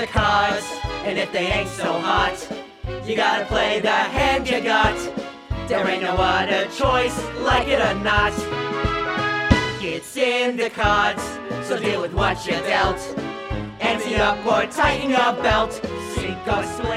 the cards, and if they ain't so hot, you gotta play the hand you got. There ain't no other choice, like it or not. It's in the cards, so deal with what you dealt. Empty up or tighten your belt. Sink or swim.